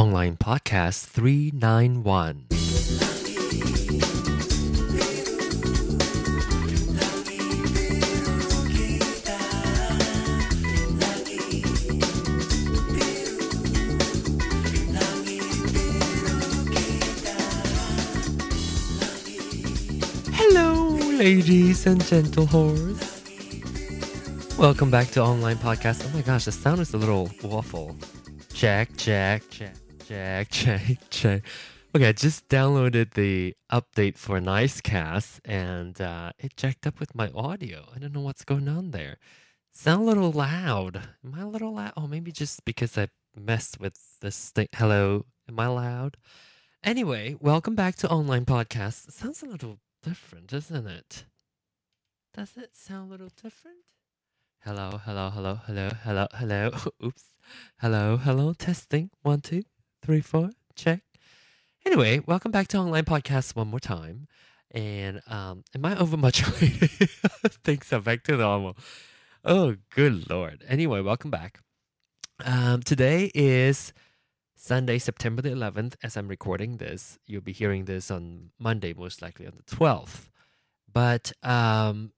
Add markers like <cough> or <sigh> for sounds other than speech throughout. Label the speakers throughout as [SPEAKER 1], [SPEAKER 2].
[SPEAKER 1] Online Podcast 391. Hello, ladies and gentle whores. Welcome back to Online Podcast. Oh my gosh, the sound is a little waffle. Check, check, check, check, <laughs> check, check. Okay, I just downloaded the update for Nicecast and uh, it jacked up with my audio. I don't know what's going on there. Sound a little loud. Am I a little loud? Oh, maybe just because I messed with this thing. Hello, am I loud? Anyway, welcome back to Online Podcast. It sounds a little different, isn't it? Does it sound a little different? Hello, hello, hello, hello, hello, hello. <laughs> Oops. Hello, hello. Testing. One, two, three, four. Check. Anyway, welcome back to Online Podcast one more time. And um, am I overmodulating? <laughs> Things are back to normal. Oh, good lord. Anyway, welcome back. Um, today is Sunday, September the 11th. As I'm recording this, you'll be hearing this on Monday, most likely on the 12th. But um,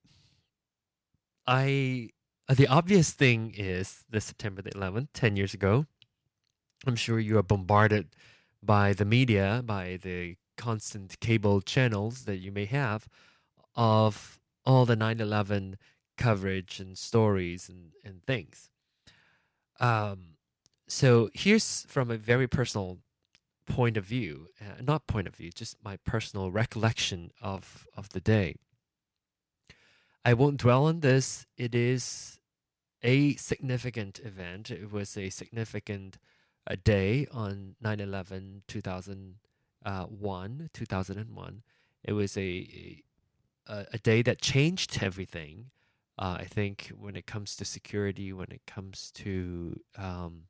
[SPEAKER 1] I the obvious thing is the September the 11th, 10 years ago. I'm sure you are bombarded by the media, by the constant cable channels that you may have of all the 9 11 coverage and stories and, and things. Um, so here's from a very personal point of view, uh, not point of view, just my personal recollection of, of the day. I won't dwell on this. It is a significant event. It was a significant uh, day on 9 11 2001, 2001. It was a, a, a day that changed everything. Uh, I think when it comes to security, when it comes to um,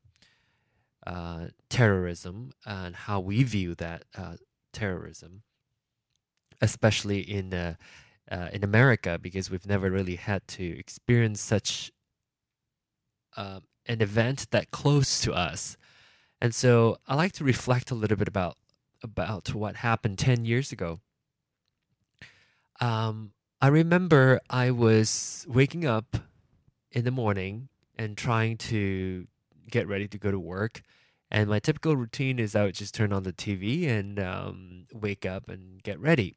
[SPEAKER 1] uh, terrorism and how we view that uh, terrorism, especially in uh, uh, in America, because we've never really had to experience such um, an event that close to us, and so I like to reflect a little bit about about what happened ten years ago. Um, I remember I was waking up in the morning and trying to get ready to go to work. And my typical routine is I would just turn on the TV and um, wake up and get ready.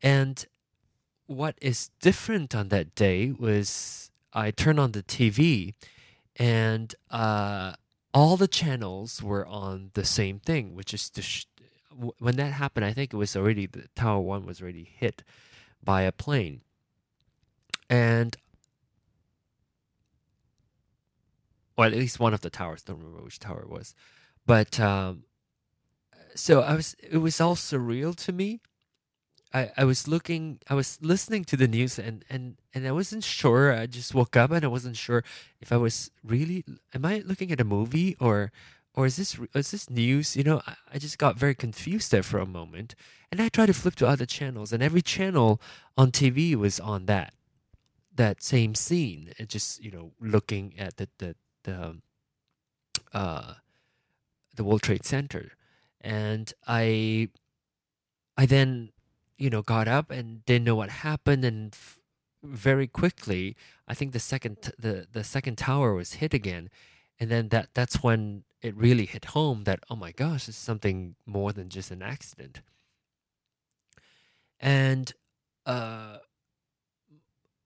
[SPEAKER 1] And what is different on that day was I turned on the TV and uh, all the channels were on the same thing, which is the sh- when that happened. I think it was already the Tower One was already hit by a plane, and well, at least one of the towers. Don't remember which tower it was, but um, so I was. It was all surreal to me I, I was looking I was listening to the news and, and, and I wasn't sure. I just woke up and I wasn't sure if I was really am I looking at a movie or or is this is this news? You know, I, I just got very confused there for a moment. And I tried to flip to other channels and every channel on TV was on that that same scene. And just, you know, looking at the the, the uh the World Trade Center. And I I then you know got up and didn't know what happened and f- very quickly i think the second t- the the second tower was hit again and then that that's when it really hit home that oh my gosh it's something more than just an accident and uh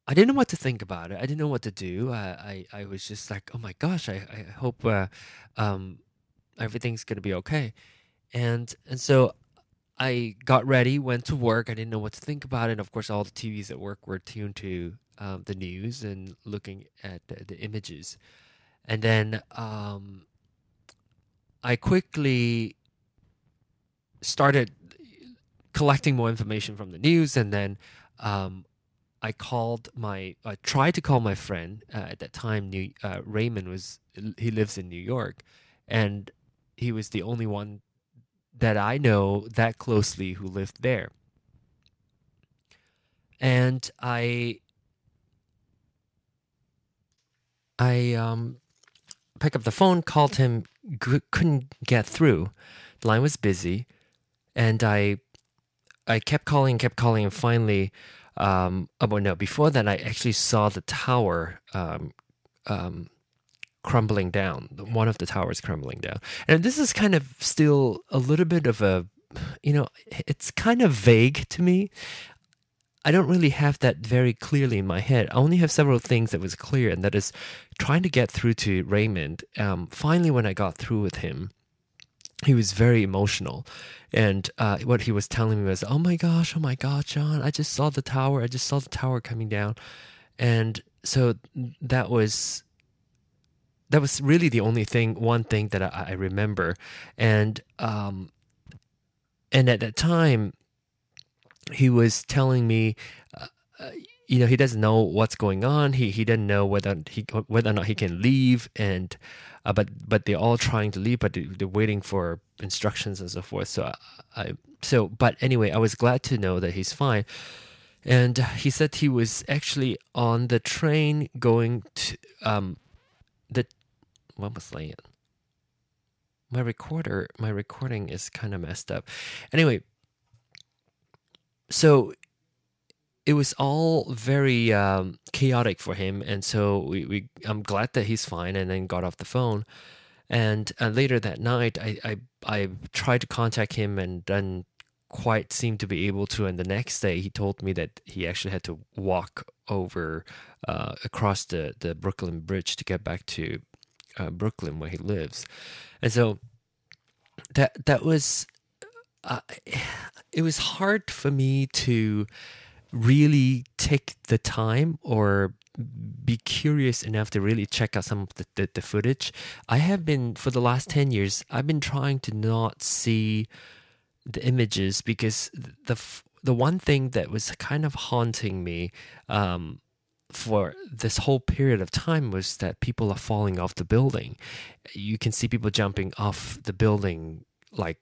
[SPEAKER 1] I didn't know what to think about it. I didn't know what to do. I, I, I was just like, oh my gosh, I, I hope uh, um, everything's gonna be okay. And and so I got ready, went to work. I didn't know what to think about it. And of course, all the TVs at work were tuned to um, the news and looking at the, the images. And then um, I quickly started collecting more information from the news. And then um, I called my, I tried to call my friend uh, at that time. New, uh, Raymond was, he lives in New York. And he was the only one that I know that closely who lived there. And I I um pick up the phone, called him, g- couldn't get through. The line was busy, and I I kept calling, kept calling, and finally, um, oh no, before that, I actually saw the tower um, um, crumbling down. One of the towers crumbling down, and this is kind of still a little bit of a, you know, it's kind of vague to me. I don't really have that very clearly in my head. I only have several things that was clear, and that is trying to get through to Raymond. Um, finally, when I got through with him, he was very emotional, and uh, what he was telling me was, "Oh my gosh, oh my God, John! I just saw the tower. I just saw the tower coming down," and so that was that was really the only thing, one thing that I, I remember, and um, and at that time he was telling me, uh, uh, you know, he doesn't know what's going on. He he doesn't know whether he whether or not he can leave, and uh, but but they're all trying to leave, but they're waiting for instructions and so forth. So I, I so but anyway, I was glad to know that he's fine. And he said he was actually on the train going to um what was I My recorder, my recording is kind of messed up. Anyway, so it was all very um, chaotic for him, and so we, we I'm glad that he's fine, and then got off the phone. And uh, later that night, I, I I tried to contact him, and then quite seemed to be able to. And the next day, he told me that he actually had to walk over uh, across the the Brooklyn Bridge to get back to uh, Brooklyn where he lives, and so that that was uh, <sighs> it was hard for me to really take the time or be curious enough to really check out some of the, the, the, footage. I have been, for the last 10 years, I've been trying to not see the images because the, the one thing that was kind of haunting me um, for this whole period of time was that people are falling off the building. You can see people jumping off the building like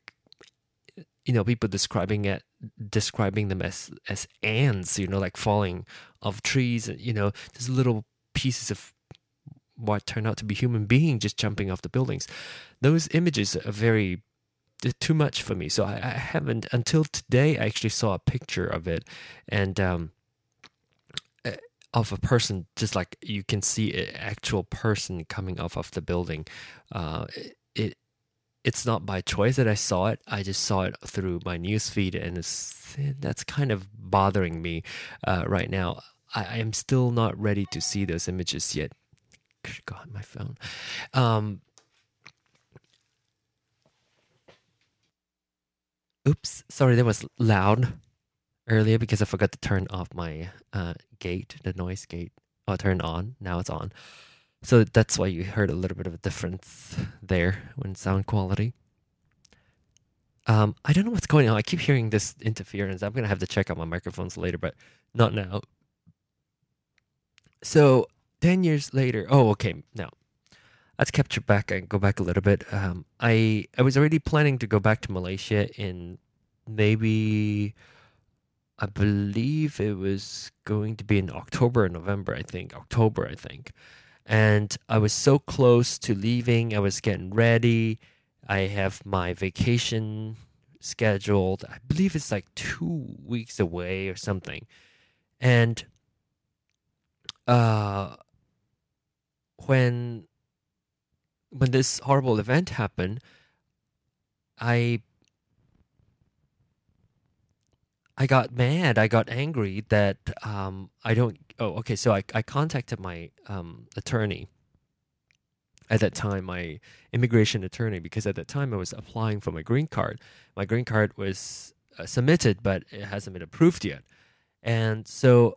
[SPEAKER 1] you know people describing it describing them as as ants you know like falling off trees you know just little pieces of what turned out to be human being just jumping off the buildings. Those images are very too much for me. So I, I haven't until today i actually saw a picture of it. And um of a person just like you can see an actual person coming off of the building uh it it's not by choice that I saw it. I just saw it through my newsfeed, and that's kind of bothering me uh, right now. I, am still not ready to see those images yet. God, my phone. Um, oops, sorry, that was loud earlier because I forgot to turn off my uh, gate, the noise gate. Oh, turn on. Now it's on. So that's why you heard a little bit of a difference there when sound quality. Um, I don't know what's going on. I keep hearing this interference. I'm gonna have to check out my microphones later, but not now. So ten years later, oh, okay. Now let's capture back and go back a little bit. Um, I I was already planning to go back to Malaysia in maybe I believe it was going to be in October or November. I think October. I think and I was so close to leaving. I was getting ready. I have my vacation scheduled. I believe it's like two weeks away or something. And uh, when when this horrible event happened, I I got mad. I got angry that um, I don't. Oh, okay. So I, I contacted my um, attorney at that time, my immigration attorney, because at that time I was applying for my green card. My green card was uh, submitted, but it hasn't been approved yet. And so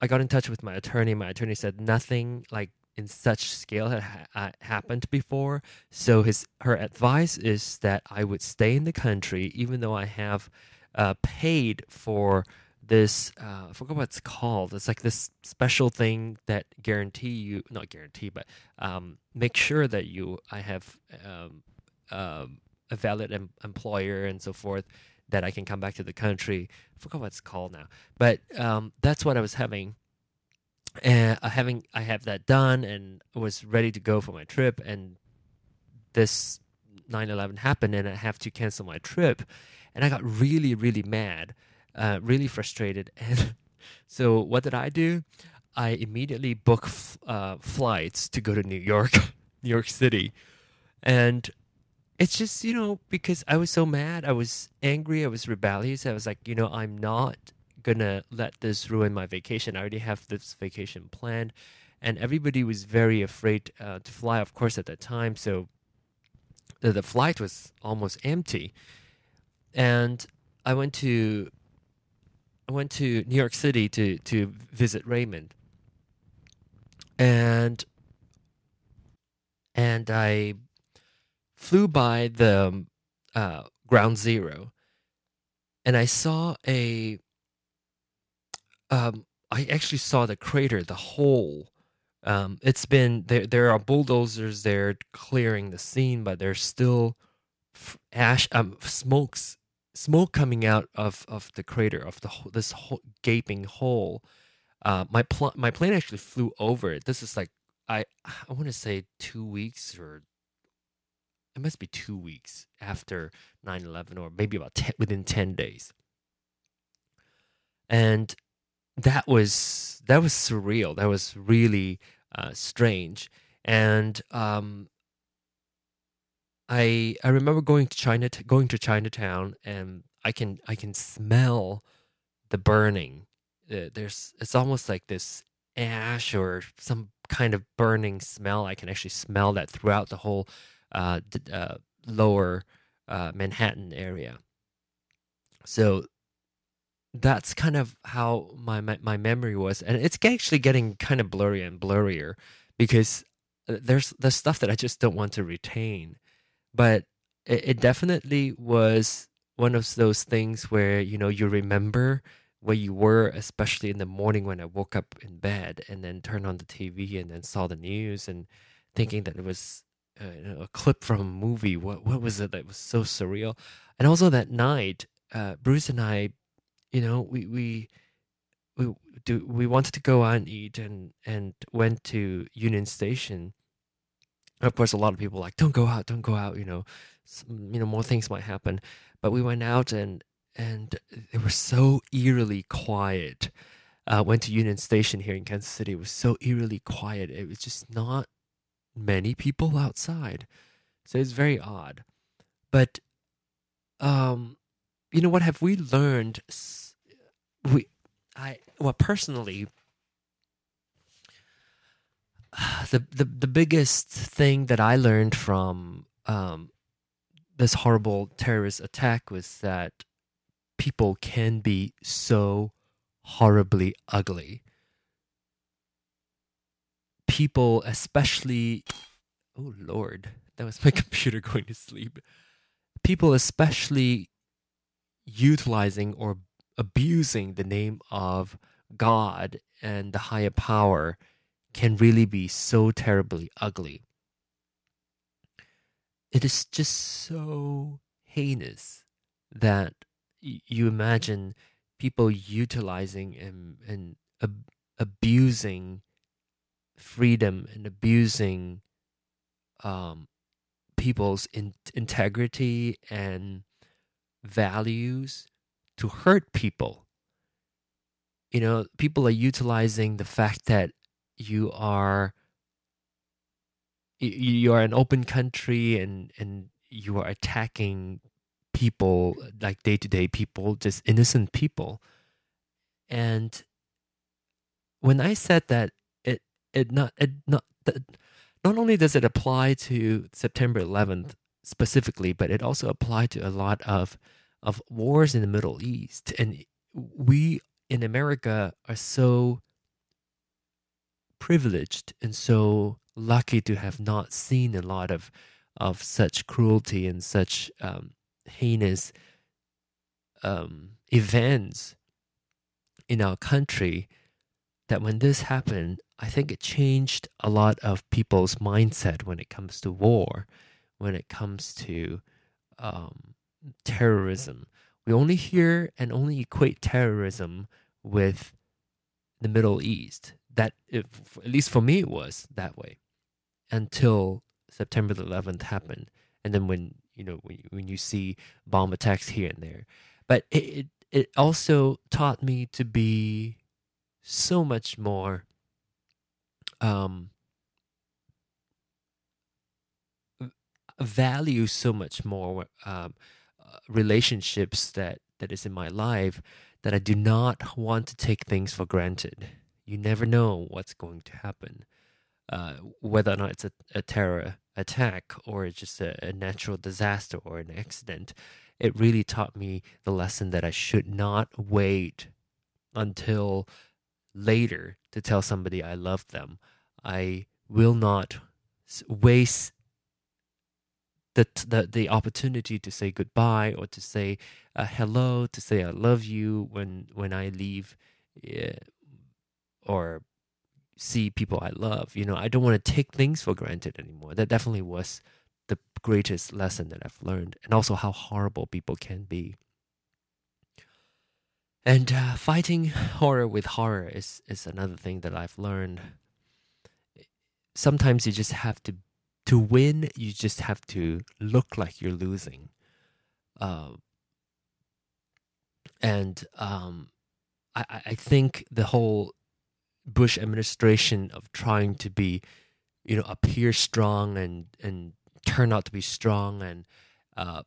[SPEAKER 1] I got in touch with my attorney. My attorney said nothing like in such scale had ha- happened before. So his her advice is that I would stay in the country, even though I have uh, paid for this uh, I forgot what it's called. It's like this special thing that guarantee you not guarantee, but um, make sure that you I have um, um, a valid em- employer and so forth that I can come back to the country. I forgot what it's called now, but um, that's what I was having. and I having I have that done and was ready to go for my trip and this 9/11 happened and I have to cancel my trip and I got really really mad uh, really frustrated. <laughs> And so what did I do? I immediately booked uh, flights to go to New York <laughs> New York City. And it's just you know because I was so mad. I was angry. I was rebellious. I was like you know I'm not gonna let this ruin my vacation. I already have this vacation planned, and everybody was very afraid uh, to fly, of course, at that time. So the, the flight was almost empty, and I went to I went to New York City to to visit Raymond, and and I flew by the uh, ground zero, and I saw a um, I actually saw the crater, the hole. Um, it's been there. There are bulldozers there clearing the scene, but there's still ash, um, smokes, smoke coming out of, of the crater of the this whole gaping hole. Uh, my pl- my plane actually flew over it. This is like I I want to say two weeks or it must be two weeks after 9-11 or maybe about 10, within 10 days and that was that was surreal. That was really uh, strange, and um, I I remember going to China going to Chinatown, and I can I can smell the burning. There's it's almost like this ash or some kind of burning smell. I can actually smell that throughout the whole uh, uh, lower uh, Manhattan area. So that's kind of how my, my, my memory was, and it's actually getting kind of blurry and blurrier because uh, there's the stuff that I just don't want to retain. But it, it definitely was one of those things where you know you remember where you were, especially in the morning when I woke up in bed and then turned on the TV and then saw the news and thinking that it was uh, a clip from a movie. What what was it that was so surreal? And also that night, uh, Bruce and I you know, we we we do we wanted to go out and eat and and went to Union Station. Of course, a lot of people like don't go out, don't go out. You know, some, you know more things might happen. But we went out and and it was so eerily quiet. Uh, went to Union Station here in Kansas City. It was so eerily quiet. It was just not many people outside, so it's very odd. But um, you know what have we learned we i well personally <sighs> the the, the biggest thing that i learned from um, this horrible terrorist attack was that people can be so horribly ugly. People especially oh lord that was my <laughs> computer going to sleep. People especially utilizing or abusing the name of God and the higher power can really be so terribly ugly. It is just so heinous that you imagine people utilizing and, and ab- abusing freedom and abusing um, people's in- integrity and values to hurt people. You know, people are utilizing the fact that you are you are an open country and and you are attacking people like day to day people, just innocent people. And when I said that, it it not it not that not only does it apply to September 11th specifically, but it also applied to a lot of of wars in the Middle East. And we in America are so privileged and so lucky to have not seen a lot of of such cruelty and such um, heinous um, events in our country that when this happened, I think it changed a lot of people's mindset when it comes to war, when it comes to um, terrorism. We only hear and only equate terrorism with the Middle East. That it, at least for me it was that way until September the 11th happened, and then when you know when when you see bomb attacks here and there, but it, it also taught me to be so much more um value so much more um, relationships that that is in my life that I do not want to take things for granted. You never know what's going to happen, uh, whether or not it's a, a terror attack or it's just a, a natural disaster or an accident. It really taught me the lesson that I should not wait until later to tell somebody I love them. I will not waste the, the the opportunity to say goodbye or to say uh, hello, to say I love you when when I leave, uh, or see people I love. You know, I don't want to take things for granted anymore. That definitely was the greatest lesson that I've learned, and also how horrible people can be. And uh, fighting horror with horror is is another thing that I've learned. Sometimes you just have to to win, you just have to look like you're losing. Uh, and um, I, I think the whole Bush administration of trying to be, you know, appear strong and and turn out to be strong and uh,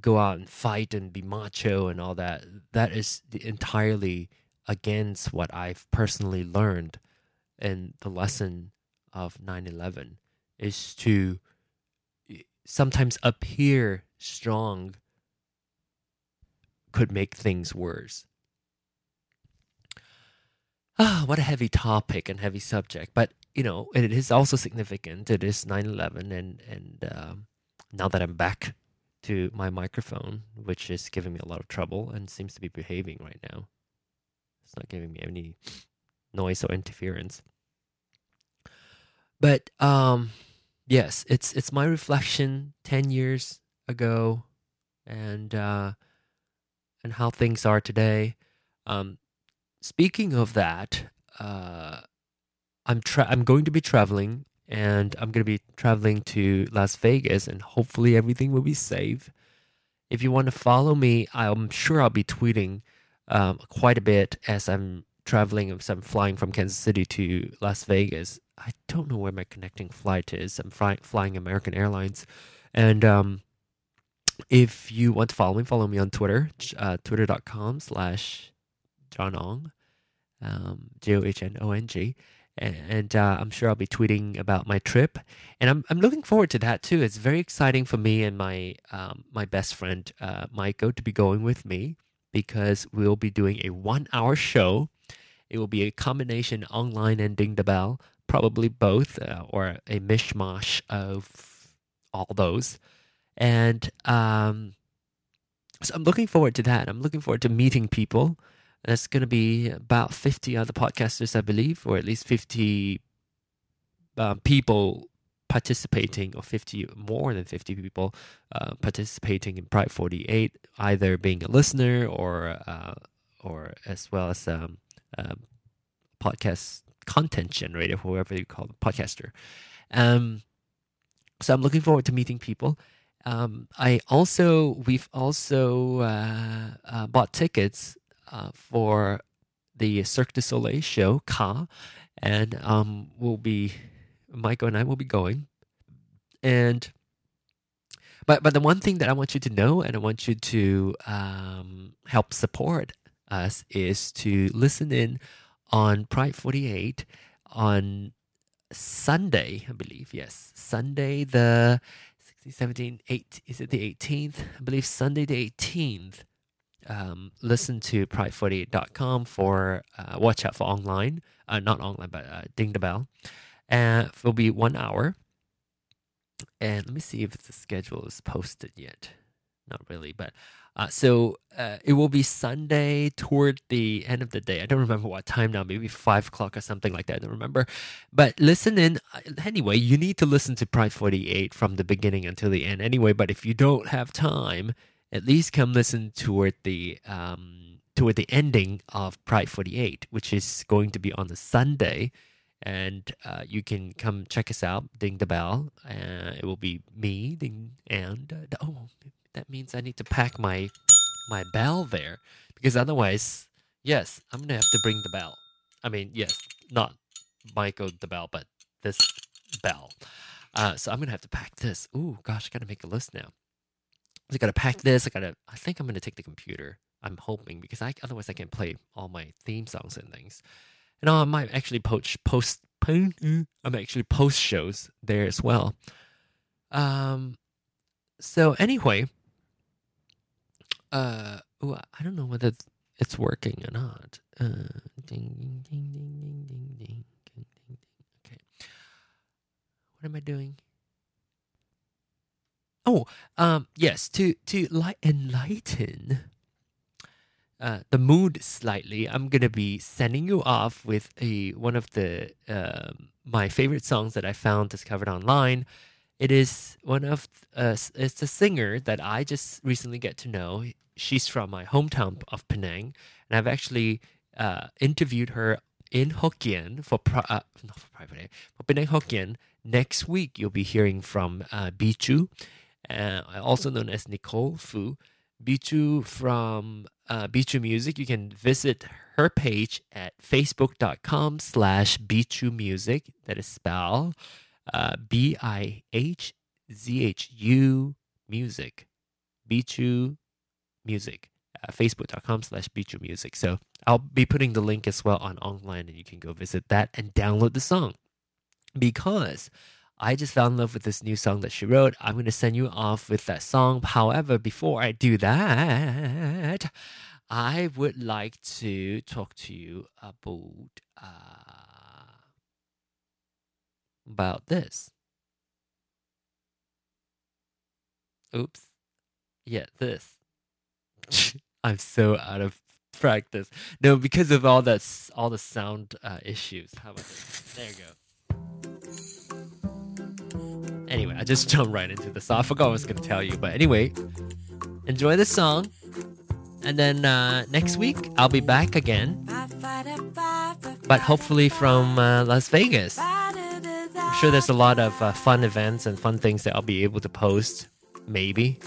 [SPEAKER 1] go out and fight and be macho and all that, that is entirely against what I've personally learned in the lesson of 9 11 is to sometimes appear strong could make things worse. Ah, what a heavy topic and heavy subject. But, you know, it is also significant. It is 9 11. And, and um, now that I'm back to my microphone, which is giving me a lot of trouble and seems to be behaving right now, it's not giving me any noise or interference. But, um, yes, it's it's my reflection ten years ago, and uh, and how things are today. Um, speaking of that, uh, I'm tra- I'm going to be traveling, and I'm going to be traveling to Las Vegas, and hopefully everything will be safe. If you want to follow me, I'm sure I'll be tweeting um, quite a bit as I'm traveling. As I'm flying from Kansas City to Las Vegas, I don't know where my connecting flight is. I'm fly, flying American Airlines, and um, if you want to follow me, follow me on Twitter, uh, twitter.com slash John Ong, um, J O H N O N G. And uh, I'm sure I'll be tweeting about my trip, and I'm I'm looking forward to that too. It's very exciting for me and my um, my best friend uh, Michael to be going with me because we'll be doing a one hour show. It will be a combination online and ding the bell probably both uh, or a mishmash of all those. And um, so I'm looking forward to that. I'm looking forward to meeting people. There's going to be about 50 other podcasters, I believe, or at least 50 uh, people participating, or 50 more than 50 people uh, participating in Pride 48, either being a listener or uh, or as well as um, um podcast content generator, whoever you call them, podcaster. Um, so I'm looking forward to meeting people. Um, I also we've also uh, uh, bought tickets uh, for the Cirque du Soleil show Ka, and um, we'll be Michael and I will be going. And but but the one thing that I want you to know and I want you to um, help support us is to listen in on Pride 48 on Sunday, I believe. Yes, Sunday the 16, 17, 8, is it the 18th? I believe Sunday the 18th. Um, listen to pride48.com for uh, watch out for online, uh, not online, but uh, ding the bell. And it will be one hour. And let me see if the schedule is posted yet. Not really, but uh, so uh, it will be Sunday toward the end of the day. I don't remember what time now, maybe five o'clock or something like that. I don't remember. But listen in. Uh, anyway, you need to listen to Pride 48 from the beginning until the end anyway. But if you don't have time, at least come listen toward the um, toward the ending of Pride 48, which is going to be on the Sunday. And uh, you can come check us out, ding the bell. Uh, it will be me, ding, and uh, oh, that means I need to pack my my bell there because otherwise, yes, I'm gonna have to bring the bell. I mean, yes, not Michael the bell, but this bell. Uh, so I'm gonna have to pack this. Ooh, gosh, I gotta make a list now. I gotta pack this. I gotta. I think I'm gonna take the computer. I'm hoping because I otherwise I can play all my theme songs and things. And I might actually post post. I'm actually post shows there as well. Um. So anyway, uh, ooh, I don't know whether it's working or not. Uh, ding ding ding ding ding ding ding ding ding. Okay. What am I doing? Oh, um, yes, to to light enlighten uh, the mood slightly, I'm gonna be sending you off with a one of the um, my favorite songs that I found discovered online. It is one of uh, it's a singer that I just recently get to know. She's from my hometown of Penang, and I've actually uh, interviewed her in Hokkien for pri- uh, not for private for Penang Hokkien. Next week, you'll be hearing from uh, Bihzhu, uh, also known as Nicole Fu. Bihzhu from uh, Bihzhu Music. You can visit her page at facebook.com slash Bihzhu Music. That is spelled uh, B I H Z H U Music. Bihzhu Music. Uh, facebook.com slash Bihzhu Music. So I'll be putting the link as well on online and you can go visit that and download the song. Because I just fell in love with this new song that she wrote. I'm going to send you off with that song. However, before I do that, I would like to talk to you about uh, about this. Oops. Yeah, this. <laughs> I'm so out of practice. No, because of all that, all the sound uh, issues. How about this? There you go. I just <laughs> jumped right into song. I forgot what I was gonna tell you, but anyway, enjoy the song. And then uh, next week I'll be back again, but hopefully from uh, Las Vegas. I'm sure there's a lot of uh, fun events and fun things that I'll be able to post. Maybe.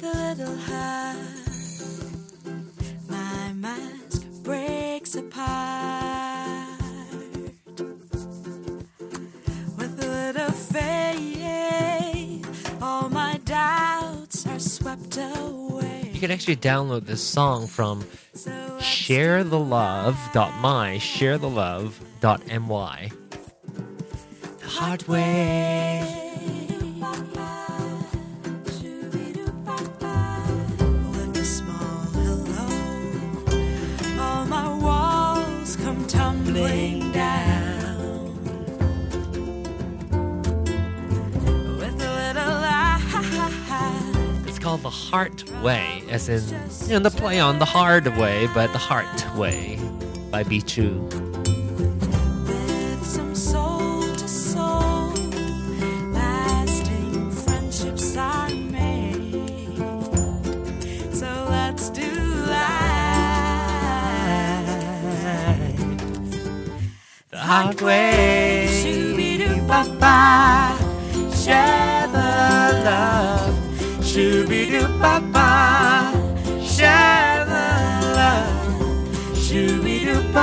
[SPEAKER 2] With a little heart, my mask breaks apart. With a little faith, all my doubts are swept away.
[SPEAKER 1] You can actually download this song from
[SPEAKER 2] So
[SPEAKER 1] sharethelove.my, sharethelove.my. The hard way. The Heart Way, as in, you know, the play on the hard way, but the heart way by Bihzhu.
[SPEAKER 2] with some soul to soul, lasting friendships are made. So let's do life.
[SPEAKER 1] The hard way.
[SPEAKER 2] Shoo-be-doo-ba-ba.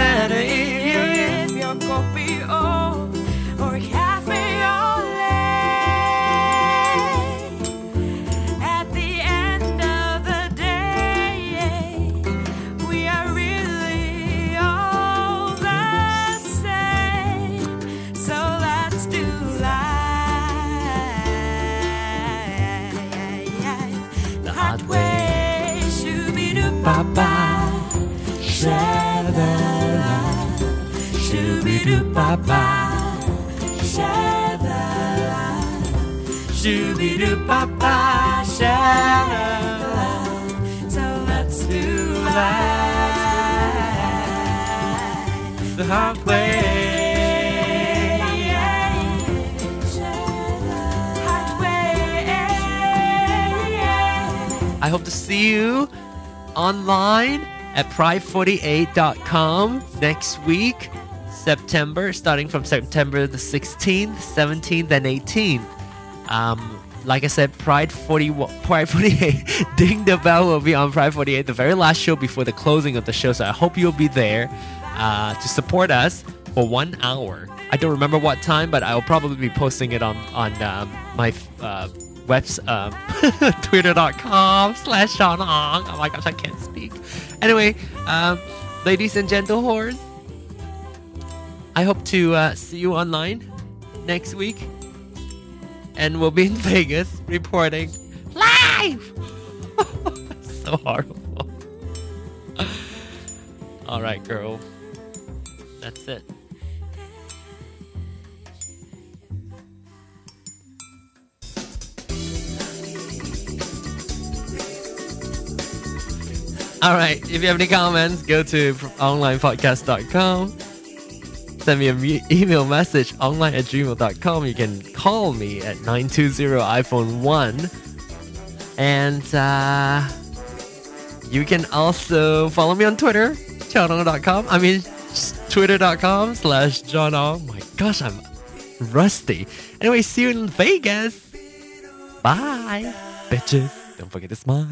[SPEAKER 2] matter So let's do life. The hard way.
[SPEAKER 1] I hope to see you online at pride48.com next week, September, starting from September the 16th, 17th, and 18th. Um, like I said, Pride 40, <laughs> Pride 48, <laughs> Ding the Bell will be on Pride 48, the very last show before the closing of the show. So I hope you'll be there uh, to support us for one hour. I don't remember what time, but I'll probably be posting it on on um, my uh, webs um, <laughs> twitter.com slash Sean Hong. Oh my gosh, I can't speak. Anyway, um, ladies and gentle whores, I hope to uh, see you online next week. And we'll be in <laughs> Vegas reporting live. <laughs> so horrible. <laughs> All right, girl. That's it. All right. If you have any comments, go to onlinepodcast.com. Send me an e- email message online at gmail.com. You can call me at 920 iPhone 1. And uh, you can also follow me on Twitter, johnong.com. I mean, twitter.com slash johnong. My gosh, I'm rusty. Anyway, see you in Vegas. Bye, bitches. Don't forget to smile.